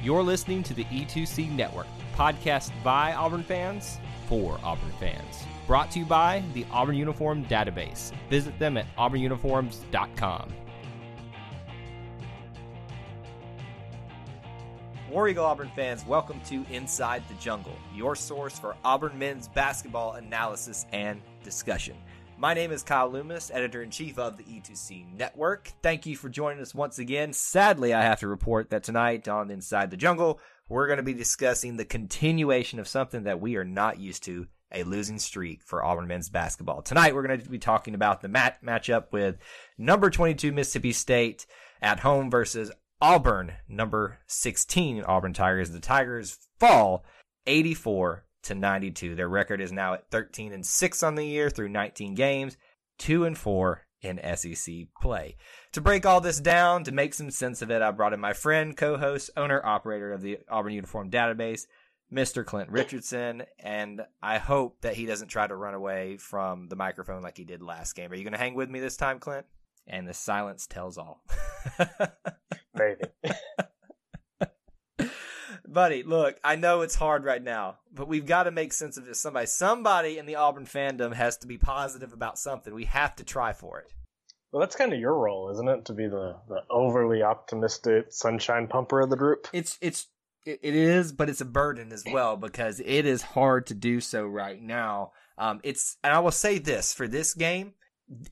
You're listening to the E2C Network, podcast by Auburn fans for Auburn fans. Brought to you by the Auburn Uniform Database. Visit them at auburnuniforms.com. War Eagle Auburn fans, welcome to Inside the Jungle, your source for Auburn men's basketball analysis and discussion. My name is Kyle Loomis, editor in chief of the E2C Network. Thank you for joining us once again. Sadly, I have to report that tonight on Inside the Jungle, we're going to be discussing the continuation of something that we are not used to a losing streak for Auburn men's basketball. Tonight, we're going to be talking about the mat- matchup with number 22 Mississippi State at home versus Auburn, number 16 Auburn Tigers. The Tigers fall 84 to 92. Their record is now at 13 and 6 on the year through 19 games, 2 and 4 in SEC play. To break all this down, to make some sense of it, I brought in my friend, co-host, owner, operator of the Auburn Uniform Database, Mr. Clint Richardson, and I hope that he doesn't try to run away from the microphone like he did last game. Are you going to hang with me this time, Clint? And the silence tells all. Maybe. Buddy, look, I know it's hard right now, but we've got to make sense of this. Somebody, somebody in the Auburn fandom has to be positive about something. We have to try for it. Well, that's kind of your role, isn't it? To be the, the overly optimistic sunshine pumper of the group. It's it's it is, but it's a burden as well because it is hard to do so right now. Um, it's and I will say this for this game,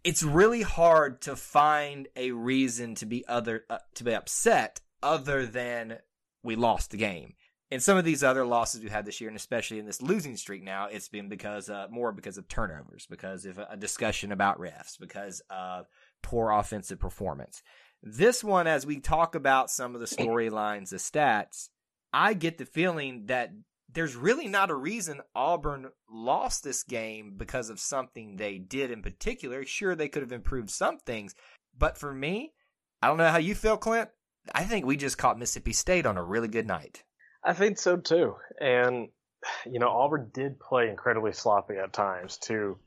it's really hard to find a reason to be other uh, to be upset other than we lost the game. And some of these other losses we had this year, and especially in this losing streak now, it's been because uh, more because of turnovers, because of a discussion about refs, because of poor offensive performance. This one, as we talk about some of the storylines, the stats, I get the feeling that there's really not a reason Auburn lost this game because of something they did in particular. Sure, they could have improved some things, but for me, I don't know how you feel, Clint. I think we just caught Mississippi State on a really good night. I think so too. And, you know, Auburn did play incredibly sloppy at times. To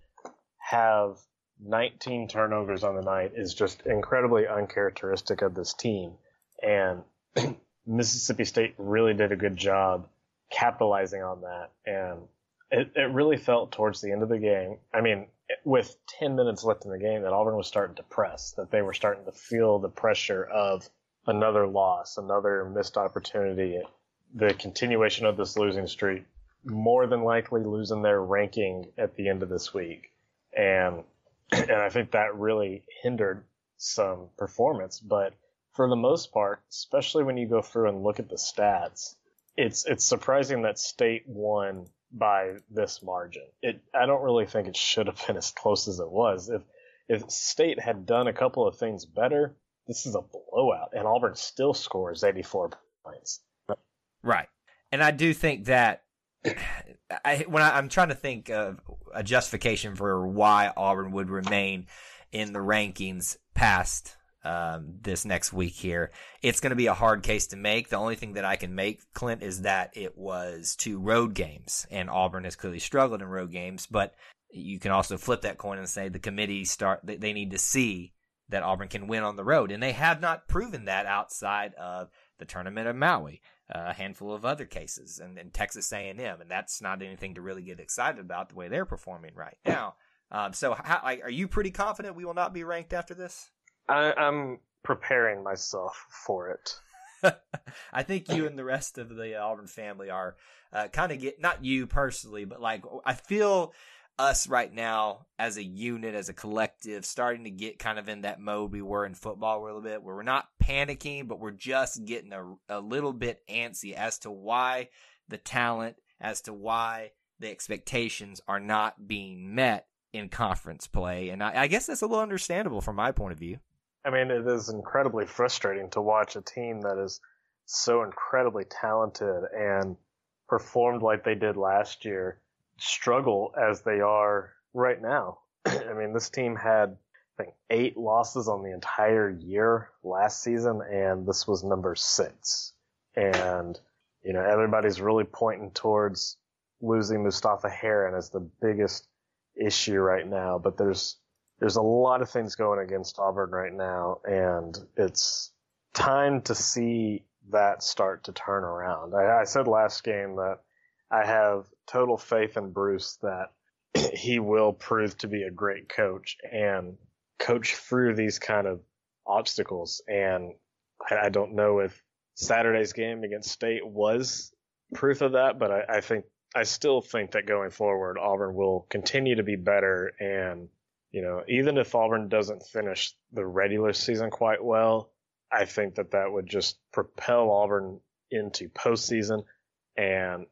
have 19 turnovers on the night is just incredibly uncharacteristic of this team. And Mississippi State really did a good job capitalizing on that. And it, it really felt towards the end of the game. I mean, with 10 minutes left in the game, that Auburn was starting to press, that they were starting to feel the pressure of another loss, another missed opportunity, the continuation of this losing streak, more than likely losing their ranking at the end of this week. And and I think that really hindered some performance, but for the most part, especially when you go through and look at the stats, it's it's surprising that State won by this margin. It I don't really think it should have been as close as it was. If if State had done a couple of things better, this is a blowout, and Auburn still scores 84 points. Right, and I do think that I when I, am trying to think of a justification for why Auburn would remain in the rankings past um, this next week here, it's going to be a hard case to make. The only thing that I can make, Clint, is that it was two road games, and Auburn has clearly struggled in road games. But you can also flip that coin and say the committee start they need to see that Auburn can win on the road, and they have not proven that outside of the tournament of Maui, uh, a handful of other cases, and, and Texas A&M, and that's not anything to really get excited about the way they're performing right now. Um, so, how, are you pretty confident we will not be ranked after this? I, I'm preparing myself for it. I think you and the rest of the Auburn family are uh, kind of get not you personally, but like I feel us right now as a unit, as a collective, starting to get kind of in that mode we were in football a little bit, where we're not panicking, but we're just getting a, a little bit antsy as to why the talent, as to why the expectations are not being met in conference play. And I, I guess that's a little understandable from my point of view. I mean, it is incredibly frustrating to watch a team that is so incredibly talented and performed like they did last year struggle as they are right now. I mean, this team had I think eight losses on the entire year last season, and this was number six. And you know, everybody's really pointing towards losing Mustapha Heron as the biggest issue right now. But there's there's a lot of things going against Auburn right now, and it's time to see that start to turn around. I, I said last game that I have total faith in Bruce that he will prove to be a great coach and coach through these kind of obstacles. And I, don't know if Saturday's game against State was proof of that, but I, I think I still think that going forward, Auburn will continue to be better. And, you know, even if Auburn doesn't finish the regular season quite well, I think that that would just propel Auburn into postseason. And,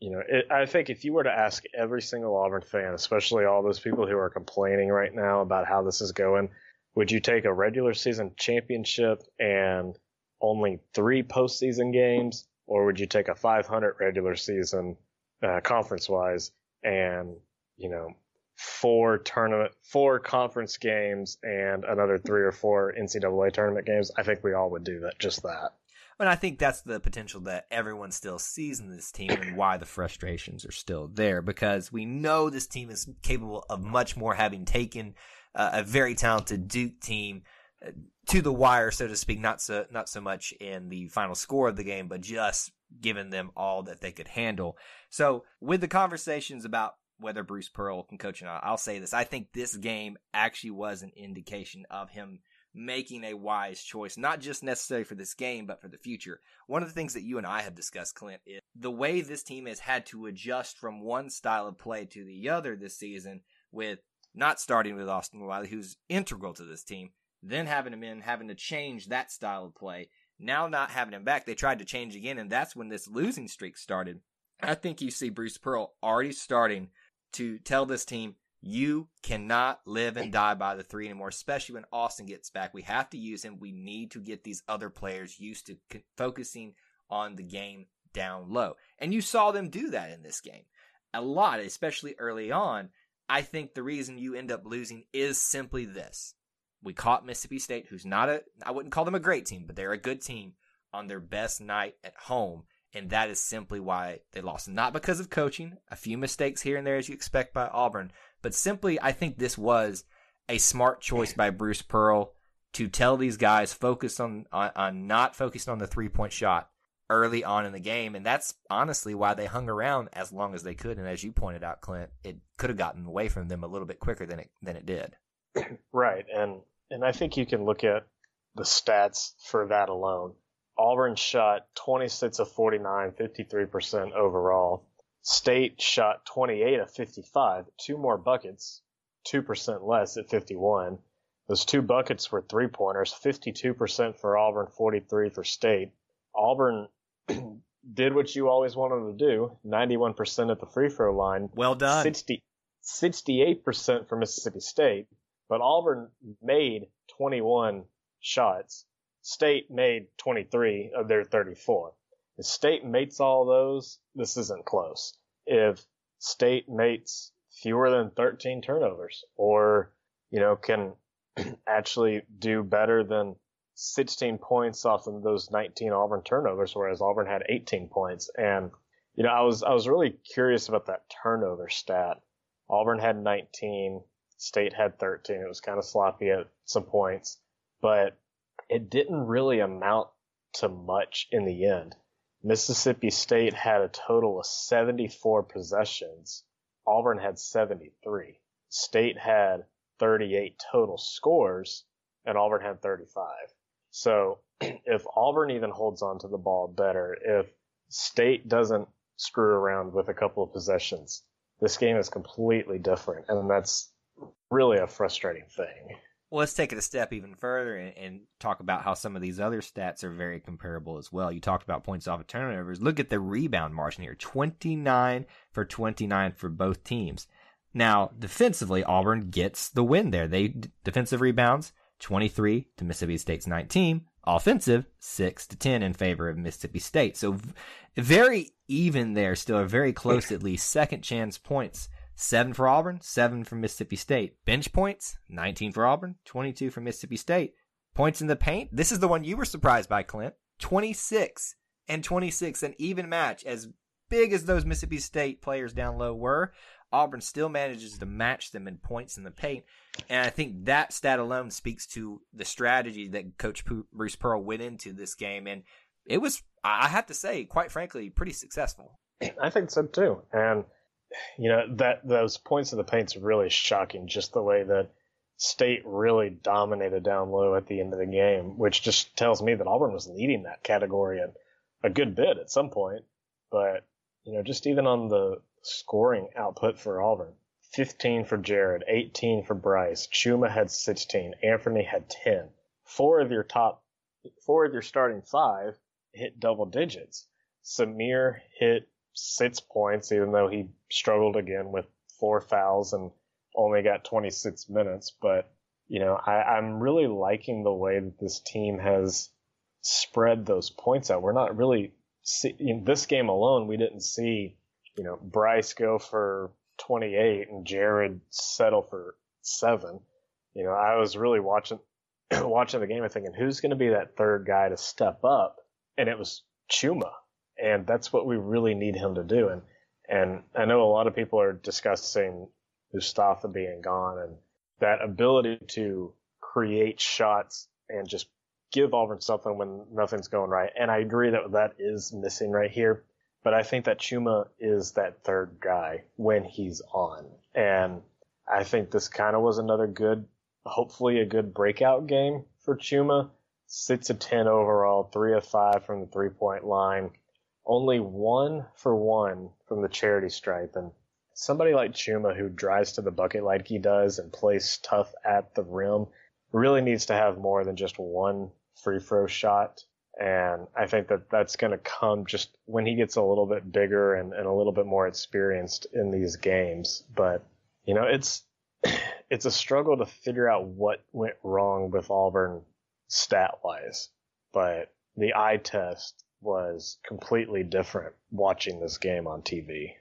you know, it, I think if you were to ask every single Auburn fan, especially all those people who are complaining right now about how this is going, would you take a regular season championship and only three postseason games, or would you take a 500 regular season uh, conference wise and you know four tournament, four conference games, and another three or four NCAA tournament games? I think we all would do that, just that. And I think that's the potential that everyone still sees in this team and why the frustrations are still there because we know this team is capable of much more having taken uh, a very talented Duke team uh, to the wire, so to speak, not so, not so much in the final score of the game, but just giving them all that they could handle. So with the conversations about whether Bruce Pearl can coach or not, I'll say this. I think this game actually was an indication of him making a wise choice, not just necessarily for this game, but for the future. One of the things that you and I have discussed, Clint, is the way this team has had to adjust from one style of play to the other this season with not starting with Austin Wiley, who's integral to this team, then having him in, having to change that style of play. Now not having him back, they tried to change again, and that's when this losing streak started. I think you see Bruce Pearl already starting to tell this team, you cannot live and die by the three anymore, especially when Austin gets back. We have to use him. We need to get these other players used to c- focusing on the game down low. And you saw them do that in this game a lot, especially early on. I think the reason you end up losing is simply this. We caught Mississippi State, who's not a, I wouldn't call them a great team, but they're a good team on their best night at home. And that is simply why they lost. Not because of coaching, a few mistakes here and there as you expect by Auburn, but simply, I think this was a smart choice by Bruce Pearl to tell these guys focus on, on, on not focusing on the three point shot early on in the game, and that's honestly why they hung around as long as they could. And as you pointed out, Clint, it could have gotten away from them a little bit quicker than it than it did. Right, and and I think you can look at the stats for that alone. Auburn shot 26 of 49, 53% overall. State shot 28 of 55, two more buckets, 2% less at 51. Those two buckets were three pointers, 52% for Auburn, 43 for State. Auburn did what you always wanted to do, 91% at the free throw line. Well done. 60, 68% for Mississippi State, but Auburn made 21 shots. State made 23 of their 34. If State mates all those, this isn't close. If State mates fewer than 13 turnovers, or, you know, can actually do better than 16 points off of those 19 Auburn turnovers, whereas Auburn had 18 points. And, you know, I was, I was really curious about that turnover stat. Auburn had 19, State had 13. It was kind of sloppy at some points, but it didn't really amount to much in the end. Mississippi State had a total of 74 possessions. Auburn had 73. State had 38 total scores, and Auburn had 35. So if Auburn even holds on to the ball better, if State doesn't screw around with a couple of possessions, this game is completely different, and that's really a frustrating thing. Well, let's take it a step even further and, and, talk about how some of these other stats are very comparable as well. You talked about points off of turnovers. Look at the rebound margin here 29 for 29 for both teams. Now, defensively, Auburn gets the win there. They defensive rebounds 23 to Mississippi State's 19, offensive 6 to 10 in favor of Mississippi State. So very even there, still a very close at least. Second chance points Seven for Auburn, seven for Mississippi State. Bench points, 19 for Auburn, 22 for Mississippi State. Points in the paint, this is the one you were surprised by, Clint. 26 and 26, an even match. As big as those Mississippi State players down low were, Auburn still manages to match them in points in the paint. And I think that stat alone speaks to the strategy that Coach Bruce Pearl went into this game. And it was, I have to say, quite frankly, pretty successful. I think so too. And you know that those points of the paint's really shocking. Just the way that State really dominated down low at the end of the game, which just tells me that Auburn was leading that category at a good bit at some point. But you know, just even on the scoring output for Auburn, 15 for Jared, 18 for Bryce, Chuma had 16, Anthony had 10. Four of your top, four of your starting five hit double digits. Samir hit six points, even though he struggled again with four fouls and only got 26 minutes. But, you know, I, I'm really liking the way that this team has spread those points out. We're not really, see, in this game alone, we didn't see, you know, Bryce go for 28 and Jared settle for seven. You know, I was really watching, watching the game and thinking, who's going to be that third guy to step up? And it was Chuma and that's what we really need him to do. And and I know a lot of people are discussing Mustapha being gone and that ability to create shots and just give Auburn something when nothing's going right. And I agree that that is missing right here. But I think that Chuma is that third guy when he's on. And I think this kind of was another good, hopefully a good breakout game for Chuma. Six of 10 overall, three of five from the three point line only one for one from the charity stripe. And somebody like Chuma who drives to the bucket like he does and plays tough at the rim really needs to have more than just one free throw shot. And I think that that's going to come just when he gets a little bit bigger and, and a little bit more experienced in these games. But, you know, it's, it's a struggle to figure out what went wrong with Auburn stat wise. But the eye test was completely different watching this game on TV.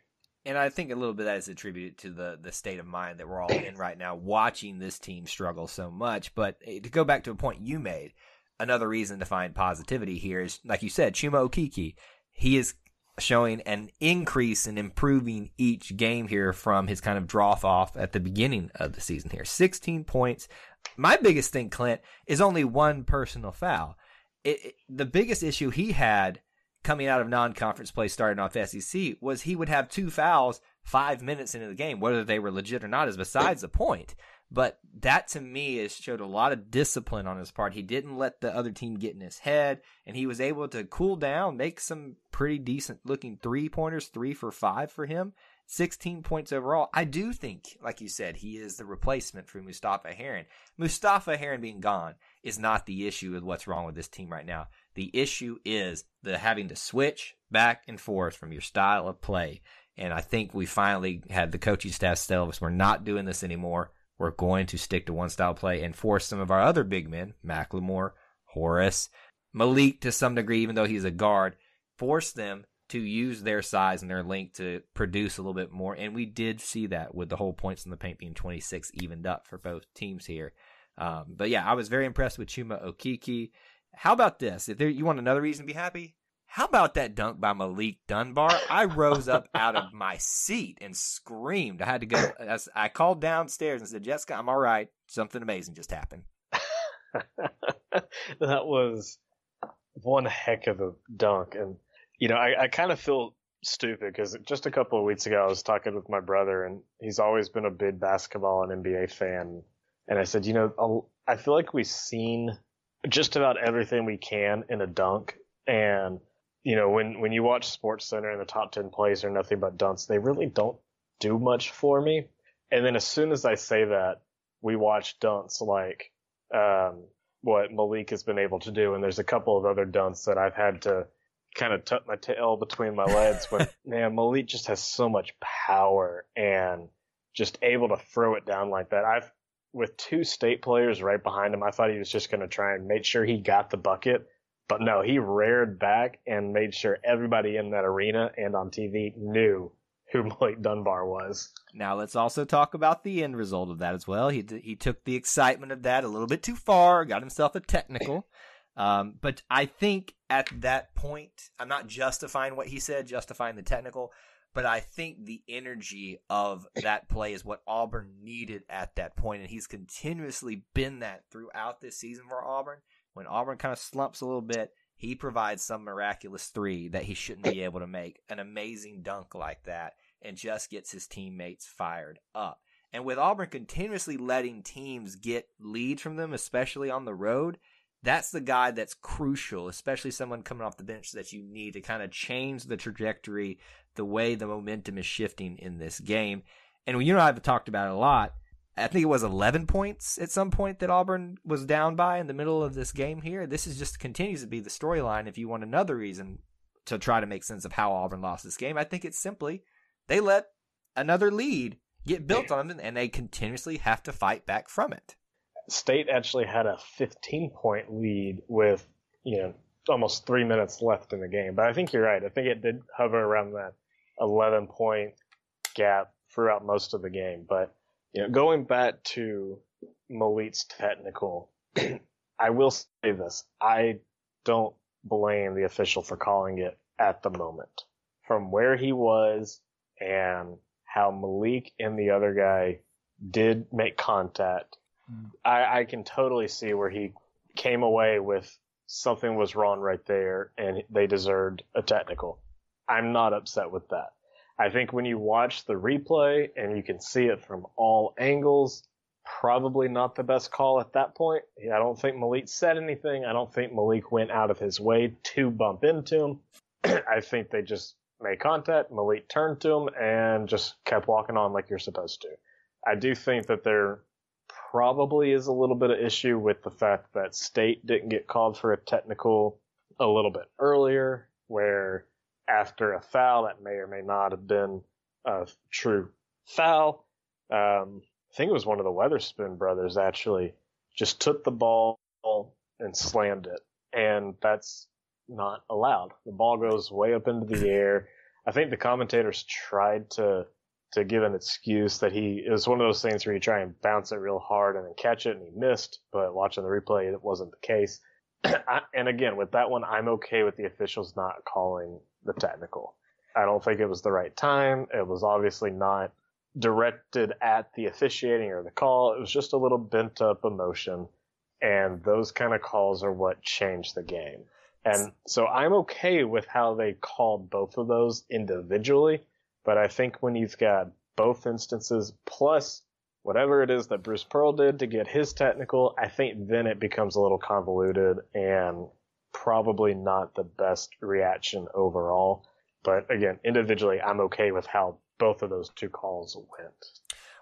And I think a little bit that is attributed to the the state of mind that we're all in right now, watching this team struggle so much. But eh, to go back to a point you made, another reason to find positivity here is, like you said, Chuma Okeke. He is showing an increase in improving each game here from his kind of drop off at the beginning of the season here. 16 points. My biggest thing, Clint, is only one personal foul it, the biggest issue he had coming out of non-conference play starting off SEC was he would have two fouls five minutes into the game. Whether they were legit or not is besides the point. But that to me is showed a lot of discipline on his part. He didn't let the other team get in his head, and he was able to cool down, make some pretty decent looking three pointers, three for five for him. 16 points overall. I do think, like you said, he is the replacement for Mustapha Heron. Mustapha Heron being gone is not the issue with what's wrong with this team right now. The issue is the having to switch back and forth from your style of play. And I think we finally had the coaching staff tell us we're not doing this anymore. We're going to stick to one style of play and force some of our other big men, McLemore, Horace, Malik to some degree, even though he's a guard, force them to use their size and their length to produce a little bit more. And we did see that with the whole points in the paint being 26 evened up for both teams here. Um, but yeah, I was very impressed with Chuma Okeke. How about this? If there, you want another reason to be happy, how about that dunk by Malik Dunbar? I rose up out of my seat and screamed. I had to go. I called downstairs and said, Jessica, I'm all right. Something amazing just happened. that was one heck of a dunk. And you know, I, I kind of feel stupid because just a couple of weeks ago I was talking with my brother and he's always been a big basketball and NBA fan. And I said, you know, I feel like we've seen just about everything we can in a dunk. And, you know, when, when you watch Sports Center and the top 10 plays are nothing but dunks, they really don't do much for me. And then as soon as I say that, we watch dunks like, um, what Malik has been able to do. And there's a couple of other dunks that I've had to kind of tuck my tail between my legs when man Malik just has so much power and just able to throw it down like that. I've with two state players right behind him, I thought he was just going to try and make sure he got the bucket, but no, he reared back and made sure everybody in that arena and on TV knew who Malik Dunbar was. Now let's also talk about the end result of that as well. He he took the excitement of that a little bit too far, got himself a technical. Um, but I think at that point, I'm not justifying what he said, justifying the technical, but I think the energy of that play is what Auburn needed at that point, and he's continuously been that throughout this season for Auburn. When Auburn kind of slumps a little bit, he provides some miraculous three that he shouldn't be able to make, an amazing dunk like that, and just gets his teammates fired up. And with Auburn continuously letting teams get leads from them, especially on the road, that's the guy that's crucial, especially someone coming off the bench that you need to kind of change the trajectory, the way the momentum is shifting in this game. And you know, I've talked about it a lot. I think it was 11 points at some point that Auburn was down by in the middle of this game here. This is just continues to be the storyline. If you want another reason to try to make sense of how Auburn lost this game, I think it's simply they let another lead get built on them and they continuously have to fight back from it. State actually had a 15 point lead with, you know, almost three minutes left in the game. But I think you're right. I think it did hover around that 11 point gap throughout most of the game. But you know, going back to Malik's technical, I will say this: I don't blame the official for calling it at the moment. From where he was and how Malik and the other guy did make contact. I, I can totally see where he came away with something was wrong right there and they deserved a technical. I'm not upset with that. I think when you watch the replay and you can see it from all angles, probably not the best call at that point. I don't think Malik said anything. I don't think Malik went out of his way to bump into him. I think they just made contact. Malik turned to him and just kept walking on like you're supposed to. I do think that there probably is a little bit of issue with the fact that State didn't get called for a technical a little bit earlier, where after a foul that may or may not have been a true foul. Um, I think it was one of the Weatherspoon brothers actually just took the ball and slammed it, and that's not allowed. The ball goes way up into the air. I think the commentators tried to to give an excuse that he it was one of those things where you try and bounce it real hard and then catch it and he missed, but watching the replay it wasn't the case. and again, with that one, I'm okay with the officials not calling the technical. I don't think it was the right time. It was obviously not directed at the officiating or the call. It was just a little bent up emotion. And those kind of calls are what changed the game. And so I'm okay with how they called both of those individually. But I think when you've got both instances plus whatever it is that Bruce Pearl did to get his technical, I think then it becomes a little convoluted and probably not the best reaction overall. But again, individually, I'm okay with how both of those two calls went.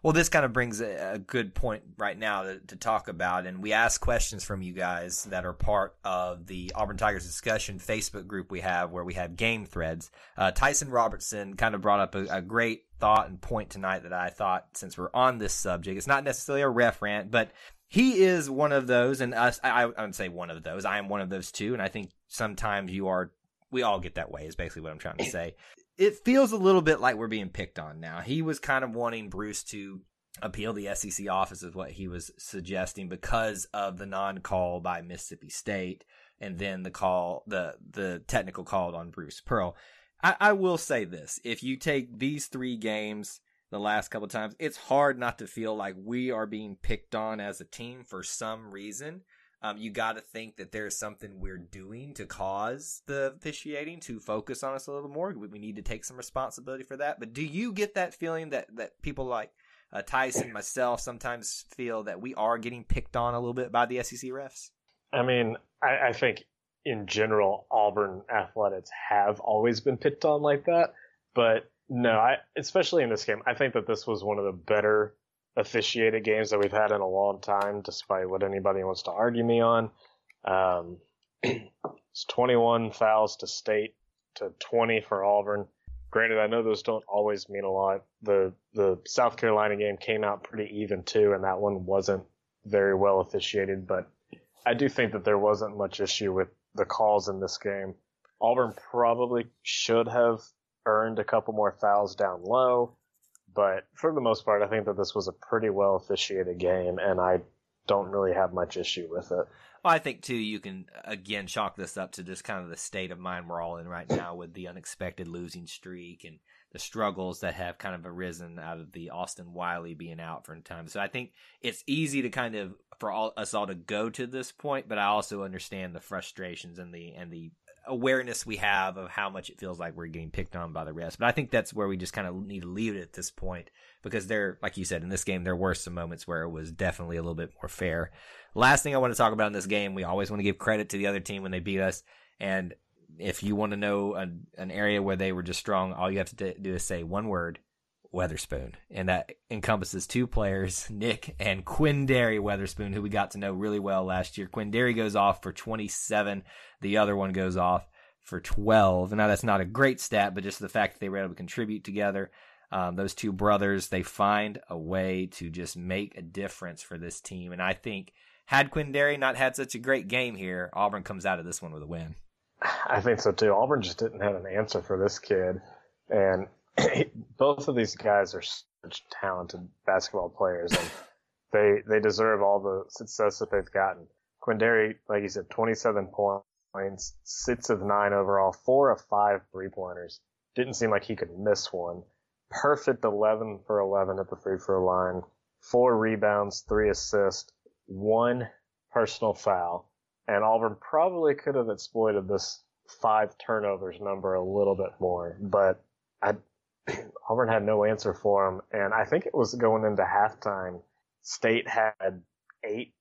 Well, this kind of brings a, good point right now to, to, talk about, and we ask questions from you guys that are part of the Auburn Tigers discussion Facebook group we have, where we have game threads. Uh, Tyson Robertson kind of brought up a, a, great thought and point tonight that I thought, since we're on this subject, it's not necessarily a ref rant, but he is one of those, and us, I, I would say one of those. I am one of those too, and I think sometimes you are. We all get that way. Is basically what I'm trying to say. It feels a little bit like we're being picked on now. He was kind of wanting Bruce to appeal the SEC office, is what he was suggesting, because of the non-call by Mississippi State, and then the call, the the technical call on Bruce Pearl. I, I will say this: if you take these three games the last couple times, it's hard not to feel like we are being picked on as a team for some reason. Um, you got to think that there's something we're doing to cause the officiating to focus on us a little more. We, need to take some responsibility for that. But do you get that feeling that that people like uh, Tyson, myself, sometimes feel that we are getting picked on a little bit by the SEC refs? I mean, I, I think in general, Auburn athletics have always been picked on like that, but no, I especially in this game, I think that this was one of the better officiated games that we've had in a long time, despite what anybody wants to argue me on. Um, it's 21 fouls to State to 20 for Auburn. Granted, I know those don't always mean a lot. The the South Carolina game came out pretty even too, and that one wasn't very well officiated. But I do think that there wasn't much issue with the calls in this game. Auburn probably should have earned a couple more fouls down low. But for the most part, I think that this was a pretty well officiated game, and I don't really have much issue with it. Well, I think too, you can again chalk this up to just kind of the state of mind we're all in right now with the unexpected losing streak and the struggles that have kind of arisen out of the Austin Wiley being out for a time. So I think it's easy to kind of for all us all to go to this point, but I also understand the frustrations and the and the awareness we have of how much it feels like we're getting picked on by the rest. But I think that's where we just kind of need to leave it at this point because there, like you said, in this game, there were some moments where it was definitely a little bit more fair. Last thing I want to talk about in this game, we always want to give credit to the other team when they beat us. And if you want to know an, an area where they were just strong, all you have to do is say one word, Weatherspoon. And that encompasses two players, Nick and Quinndary Weatherspoon, who we got to know really well last year. Quinndary goes off for 27. The other one goes off for 12. Now that's not a great stat, but just the fact that they were able to contribute together. Um, those two brothers, they find a way to just make a difference for this team. And I think had Quinndary not had such a great game here, Auburn comes out of this one with a win. I think so too. Auburn just didn't have an answer for this kid. And both of these guys are such talented basketball players, and they they deserve all the success that they've gotten. Quinndary, like you said, 27 points, six of nine overall, four of five three pointers. Didn't seem like he could miss one. Perfect 11 for 11 at the free throw line, four rebounds, three assists, one personal foul, and Auburn probably could have exploited this five turnovers number a little bit more, but I Auburn had no answer for him, and I think it was going into halftime. State had eight,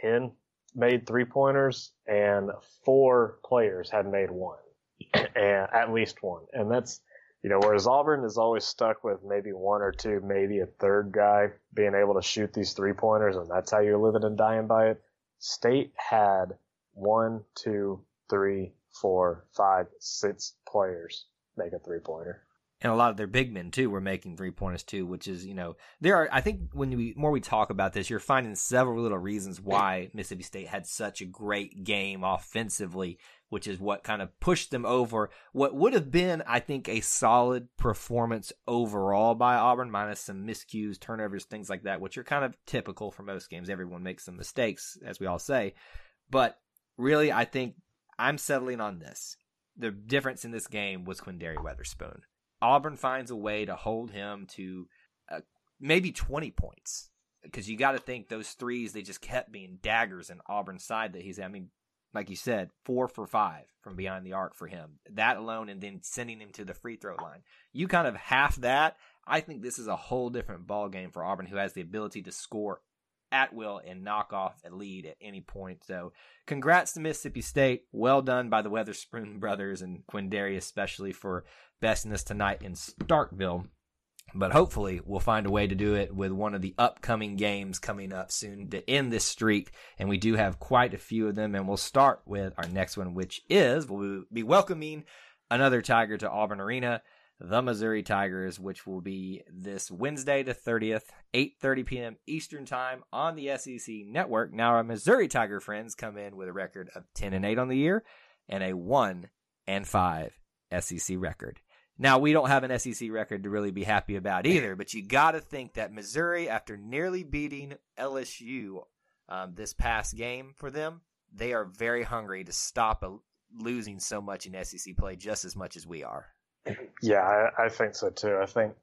ten made three pointers, and four players had made one, and at least one, and that's you know whereas Auburn is always stuck with maybe one or two, maybe a third guy being able to shoot these three pointers, and that's how you're living and dying by it. State had one, two, three, four, five, six players make a three pointer and a lot of their big men too were making three pointers too, which is you know there are I think when we more we talk about this, you're finding several little reasons why Mississippi State had such a great game offensively, which is what kind of pushed them over what would have been I think a solid performance overall by Auburn, minus some miscues, turnovers, things like that, which are kind of typical for most games. Everyone makes some mistakes, as we all say, but really I think I'm settling on this. The difference in this game was Quinndary Weatherspoon Auburn finds a way to hold him to uh, maybe 20 points. Because you got to think those threes, they just kept being daggers in Auburn's side that he's, I mean, like you said, four for five from behind the arc for him. That alone, and then sending him to the free throw line. You kind of half that. I think this is a whole different ball game for Auburn, who has the ability to score at will and knock off a lead at any point. So, congrats to Mississippi State. Well done by the Weatherspoon brothers and Quinndary, especially for besting us tonight in Starkville. But hopefully, we'll find a way to do it with one of the upcoming games coming up soon to end this streak. And we do have quite a few of them. And we'll start with our next one, which is we'll be welcoming another Tiger to Auburn Arena the Missouri Tigers, which will be this Wednesday the 30th, 8:30 p.m. Eastern Time on the SEC Network. Now our Missouri Tiger friends come in with a record of 10 and 8 on the year and a 1 and 5 SEC record. Now we don't have an SEC record to really be happy about either, but you got to think that Missouri, after nearly beating LSU um, this past game for them, they are very hungry to stop a, losing so much in SEC play just as much as we are. Yeah, I, I think so too. I think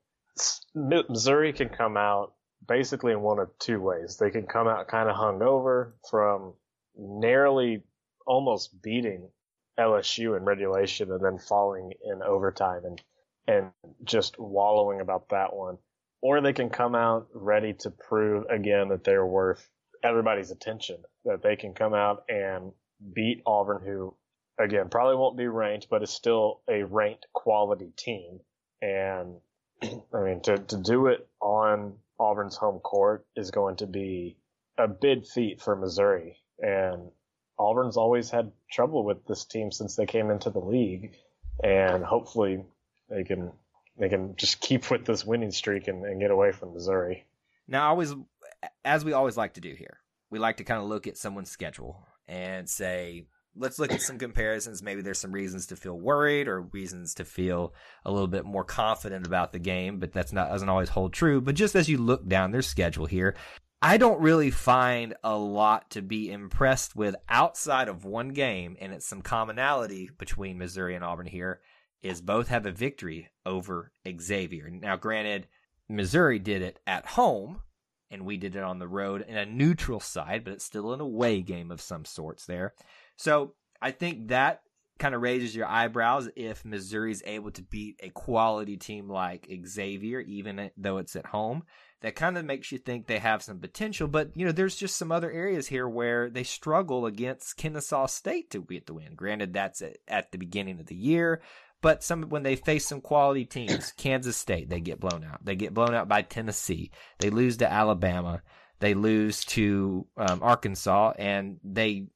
Missouri can come out basically in one of two ways. They can come out kind of hungover from narrowly almost beating LSU in regulation and then falling in overtime and and just wallowing about that one. Or they can come out ready to prove again that they're worth everybody's attention. That they can come out and beat Auburn, who again, probably won't be ranked, but it's still a ranked quality team. And I mean, to, to do it on Auburn's home court is going to be a big feat for Missouri. And Auburn's always had trouble with this team since they came into the league. And hopefully they can, they can just keep with this winning streak and, and get away from Missouri. Now, always, as we always like to do here, we like to kind of look at someone's schedule and say, let's look at some comparisons. Maybe there's some reasons to feel worried or reasons to feel a little bit more confident about the game, but that's not doesn't always hold true. But just as you look down their schedule here, I don't really find a lot to be impressed with outside of one game, and it's some commonality between Missouri and Auburn here. is both have a victory over Xavier. Now, granted, Missouri did it at home, and we did it on the road in a neutral side, but it's still an away game of some sorts there. So I think that kind of raises your eyebrows if Missouri's able to beat a quality team like Xavier, even though it's at home. That kind of makes you think they have some potential, but you know, there's just some other areas here where they struggle against Kennesaw State to get the win. Granted, that's at the beginning of the year, but some when they face some quality teams, Kansas State, they get blown out. They get blown out by Tennessee. They lose to Alabama. They lose to um, Arkansas, and they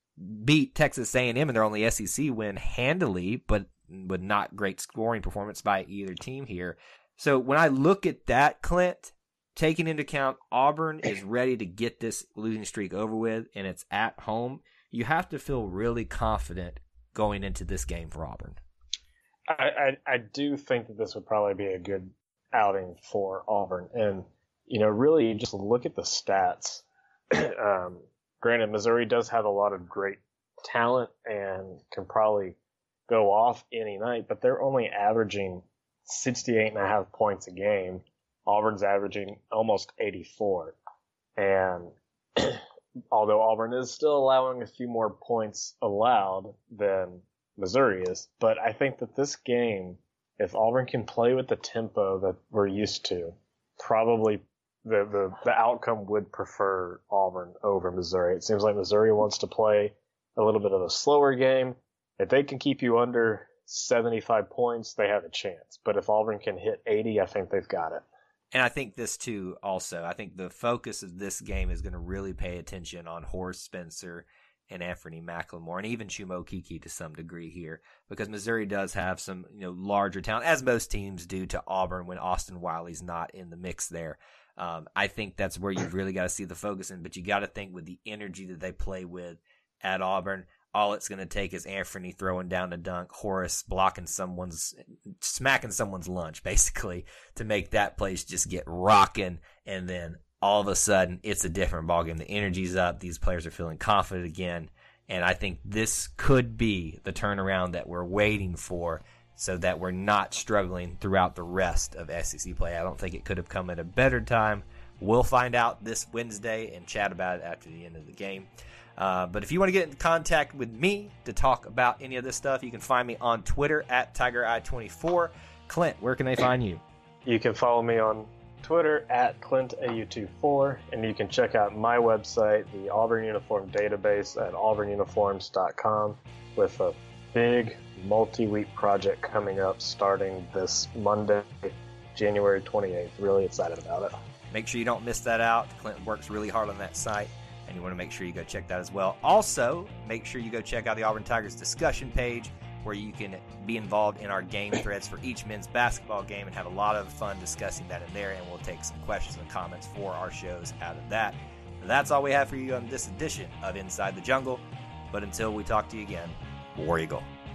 beat Texas A&M in their only SEC win handily, but with not great scoring performance by either team here. So when I look at that, Clint, taking into account Auburn is ready to get this losing streak over with, and it's at home, you have to feel really confident going into this game for Auburn. I, I, I do think that this would probably be a good outing for Auburn, and you know, really just look at the stats. um, granted, Missouri does have a lot of great talent and can probably go off any night, but they're only averaging 68 and a half points a game. Auburn's averaging almost 84. And although Auburn is still allowing a few more points allowed than Missouri is. But I think that this game, if Auburn can play with the tempo that we're used to, probably the, the, the outcome would prefer Auburn over Missouri. It seems like Missouri wants to play a little bit of a slower game. If they can keep you under 75 points, they have a chance. But if Auburn can hit 80, I think they've got it. And I think this too, also, I think the focus of this game is going to really pay attention on Horace Spencer and Anthony McLemore and even Chuma Okeke to some degree here because Missouri does have some you know larger talent as most teams do to Auburn when Austin Wiley's not in the mix there. Um, I think that's where you've really got to see the focus in, but you got to think with the energy that they play with at Auburn. All it's going to take is Anthony throwing down a dunk, Horace blocking someone's, smacking someone's lunch, basically, to make that place just get rocking, and then all of a sudden it's a different ballgame. The energy's up. These players are feeling confident again. And I think this could be the turnaround that we're waiting for so that we're not struggling throughout the rest of SEC play. I don't think it could have come at a better time. We'll find out this Wednesday and chat about it after the end of the game. Uh, but if you want to get in contact with me to talk about any of this stuff, you can find me on Twitter at TigerEye24. Clint, where can they find you? You can follow me on Twitter at ClintAU24, and you can check out my website, the Auburn Uniform Database, at auburnuniforms.com, with a big multi week project coming up starting this Monday, January 28th. Really excited about it. Make sure you don't miss that out. Clint works really hard on that site, and you want to make sure you go check that as well. Also, make sure you go check out the Auburn Tigers discussion page where you can be involved in our game threads for each men's basketball game and have a lot of fun discussing that in there. And we'll take some questions and comments for our shows out of that. that's all we have for you on this edition of Inside the Jungle. But until we talk to you again, War Eagle.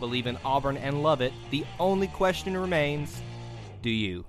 believe in Auburn and love it. The only question remains do you?